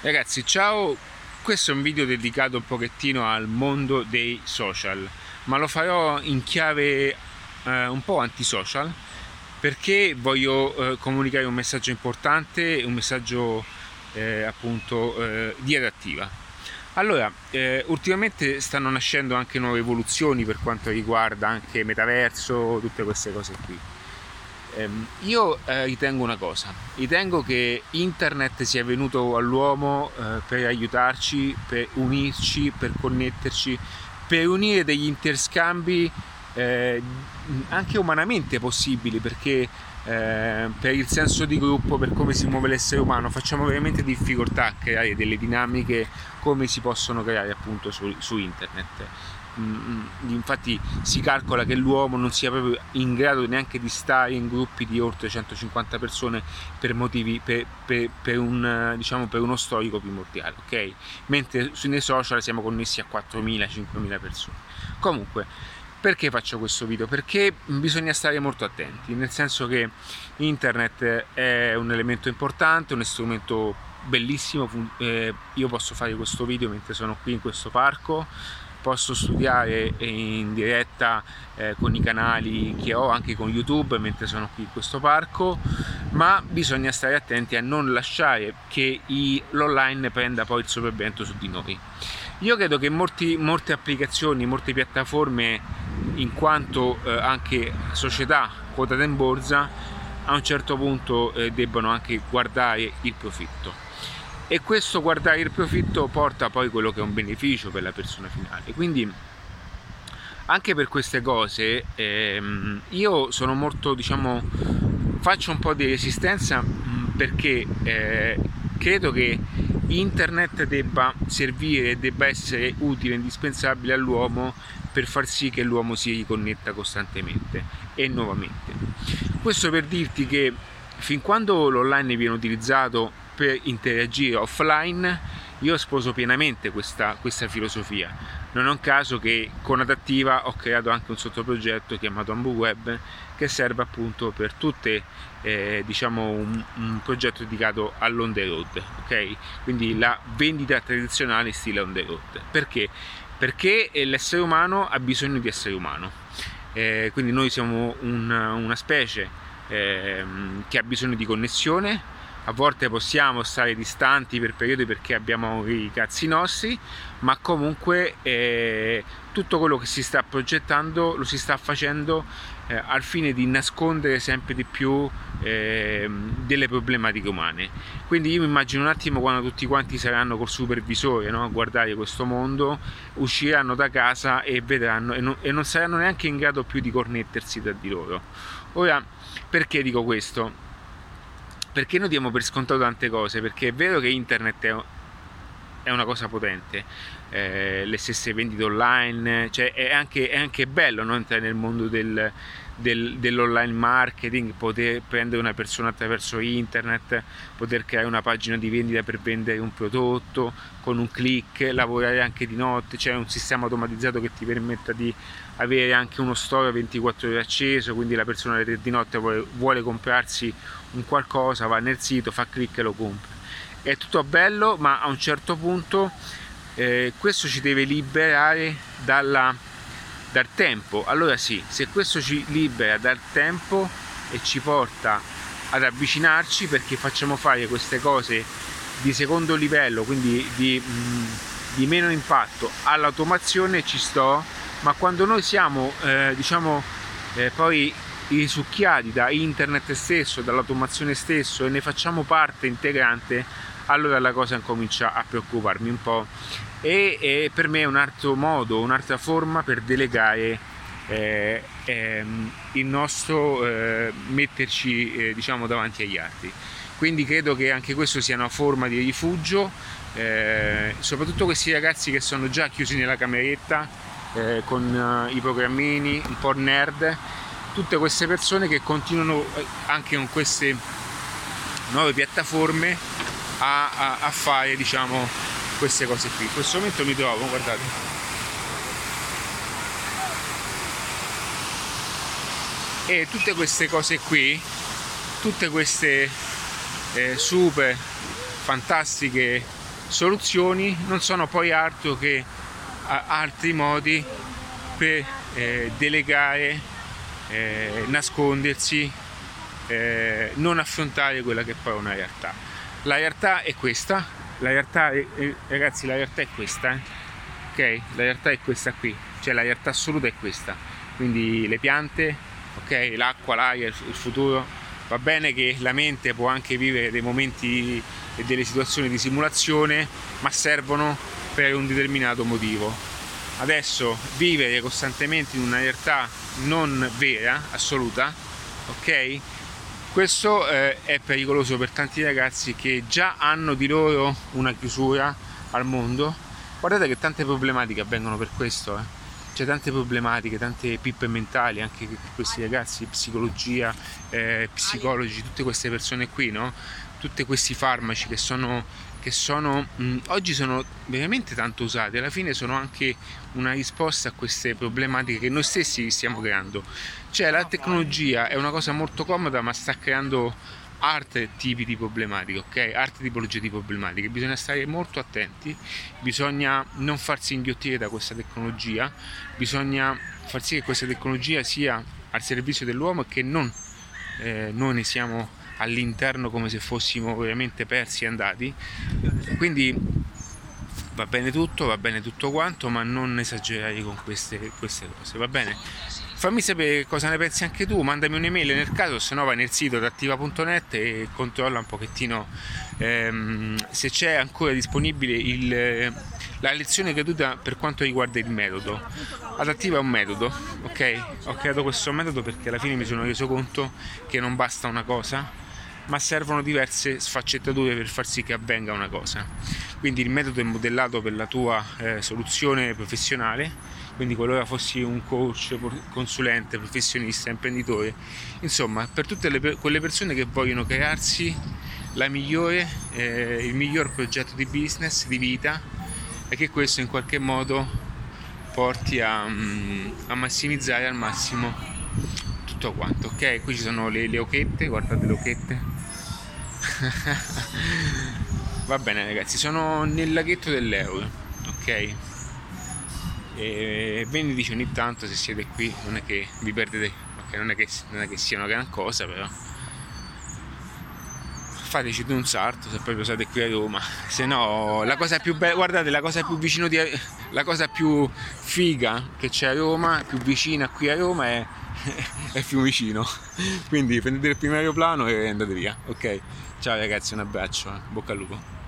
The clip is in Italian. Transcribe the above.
Ragazzi, ciao! Questo è un video dedicato un pochettino al mondo dei social, ma lo farò in chiave eh, un po' antisocial perché voglio eh, comunicare un messaggio importante, un messaggio eh, appunto eh, di adattiva. Allora, eh, ultimamente stanno nascendo anche nuove evoluzioni per quanto riguarda anche metaverso, tutte queste cose qui io eh, ritengo una cosa, ritengo che internet sia venuto all'uomo eh, per aiutarci, per unirci, per connetterci, per unire degli interscambi eh, anche umanamente possibili, perché per il senso di gruppo, per come si muove l'essere umano, facciamo veramente difficoltà a creare delle dinamiche come si possono creare appunto su, su internet. Mm, mm, infatti si calcola che l'uomo non sia proprio in grado neanche di stare in gruppi di oltre 150 persone per motivi per, per, per, un, diciamo, per uno storico primordiale ok? Mentre nei social siamo connessi a 4.000-5.000 persone. Comunque perché faccio questo video? Perché bisogna stare molto attenti, nel senso che internet è un elemento importante, un strumento bellissimo, eh, io posso fare questo video mentre sono qui in questo parco, posso studiare in diretta eh, con i canali che ho anche con YouTube mentre sono qui in questo parco ma bisogna stare attenti a non lasciare che i, l'online prenda poi il sopravvento su di noi. Io credo che molti, molte applicazioni molte piattaforme in quanto eh, anche società quotate in borsa a un certo punto eh, debbano anche guardare il profitto e questo guardare il profitto porta poi quello che è un beneficio per la persona finale. Quindi anche per queste cose ehm, io sono molto diciamo faccio un po' di resistenza mm, perché eh, credo che internet debba servire debba essere utile indispensabile all'uomo per far sì che l'uomo si riconnetta costantemente e nuovamente. Questo per dirti che fin quando l'online viene utilizzato per interagire offline, io sposo pienamente questa, questa filosofia. Non è un caso che con Adattiva ho creato anche un sottoprogetto chiamato AmbuWeb che serve appunto per tutte, eh, diciamo, un, un, progetto dedicato all'on the road, ok? Quindi la vendita tradizionale stile on the road. Perché? Perché l'essere umano ha bisogno di essere umano. Eh, quindi noi siamo un, una specie eh, che ha bisogno di connessione, a volte possiamo stare distanti per periodi perché abbiamo i cazzi nostri, ma comunque eh, tutto quello che si sta progettando lo si sta facendo eh, al fine di nascondere sempre di più eh, delle problematiche umane. Quindi io mi immagino un attimo quando tutti quanti saranno col supervisore no? a guardare questo mondo, usciranno da casa e vedranno e non, e non saranno neanche in grado più di connettersi tra di loro. Ora, perché dico questo? Perché noi diamo per scontato tante cose? Perché è vero che internet è, è una cosa potente, eh, le stesse vendite online, cioè è anche, è anche bello no? entrare nel mondo del, del, dell'online marketing, poter prendere una persona attraverso internet, poter creare una pagina di vendita per vendere un prodotto con un click, lavorare anche di notte, c'è cioè un sistema automatizzato che ti permetta di avere anche uno store 24 ore acceso, quindi la persona di notte vuole, vuole comprarsi un qualcosa, va nel sito, fa clic e lo compra. È tutto bello, ma a un certo punto eh, questo ci deve liberare dalla, dal tempo. Allora sì, se questo ci libera dal tempo e ci porta ad avvicinarci perché facciamo fare queste cose di secondo livello, quindi di, mm, di meno impatto all'automazione ci sto, ma quando noi siamo eh, diciamo eh, poi risucchiati da internet stesso, dall'automazione stesso e ne facciamo parte integrante, allora la cosa comincia a preoccuparmi un po' e, e per me è un altro modo, un'altra forma per delegare eh, ehm, il nostro eh, metterci eh, diciamo davanti agli altri. Quindi credo che anche questo sia una forma di rifugio, eh, soprattutto questi ragazzi che sono già chiusi nella cameretta eh, con eh, i programmini un po' nerd tutte queste persone che continuano anche con queste nuove piattaforme a, a, a fare diciamo queste cose qui in questo momento mi trovo guardate e tutte queste cose qui tutte queste eh, super fantastiche soluzioni non sono poi altro che altri modi per eh, delegare, eh, nascondersi, eh, non affrontare quella che poi è una realtà. La realtà è questa, la realtà è, ragazzi la realtà è questa, eh? ok? La realtà è questa qui, cioè la realtà assoluta è questa, quindi le piante, ok? L'acqua, l'aria, il futuro, va bene che la mente può anche vivere dei momenti e delle situazioni di simulazione, ma servono per un determinato motivo. Adesso vivere costantemente in una realtà non vera, assoluta, ok? Questo eh, è pericoloso per tanti ragazzi che già hanno di loro una chiusura al mondo. Guardate che tante problematiche avvengono per questo, eh. c'è tante problematiche, tante pippe mentali, anche questi ragazzi, psicologia, eh, psicologi, tutte queste persone qui, no? tutti questi farmaci che sono, che sono mh, oggi sono veramente tanto usati, alla fine sono anche una risposta a queste problematiche che noi stessi stiamo creando. Cioè la tecnologia è una cosa molto comoda ma sta creando altri tipi di problematiche, ok? Altre tipologie di problematiche. Bisogna stare molto attenti, bisogna non farsi inghiottire da questa tecnologia, bisogna far sì che questa tecnologia sia al servizio dell'uomo e che non eh, noi ne siamo all'interno come se fossimo veramente persi e andati. Quindi va bene tutto, va bene tutto quanto, ma non esagerare con queste, queste cose, va bene? Fammi sapere cosa ne pensi anche tu, mandami un'email nel caso, se no vai nel sito attiva.net e controlla un pochettino ehm, se c'è ancora disponibile il, la lezione gratuita per quanto riguarda il metodo. Adattiva è un metodo, ok? Ho creato questo metodo perché alla fine mi sono reso conto che non basta una cosa, ma servono diverse sfaccettature per far sì che avvenga una cosa. Quindi il metodo è modellato per la tua eh, soluzione professionale, quindi qualora fossi un coach, consulente, professionista, imprenditore, insomma per tutte le, quelle persone che vogliono crearsi migliore, eh, il miglior progetto di business, di vita e che questo in qualche modo porti a, mm, a massimizzare al massimo tutto quanto ok? Qui ci sono le, le occhette guardate le occhette va bene ragazzi sono nel laghetto dell'euro ok? E veniteci ogni tanto se siete qui non è che vi perdete ok non è che, non è che sia una gran cosa però fateci un salto se proprio siete qui a Roma. Se no la cosa più bella guardate la cosa più vicino di la cosa più figa che c'è a Roma più vicina qui a Roma è, è Fiumicino. Quindi prendete il primo aeroplano e andate via ok Ciao ragazzi, un abbraccio, bocca al lupo.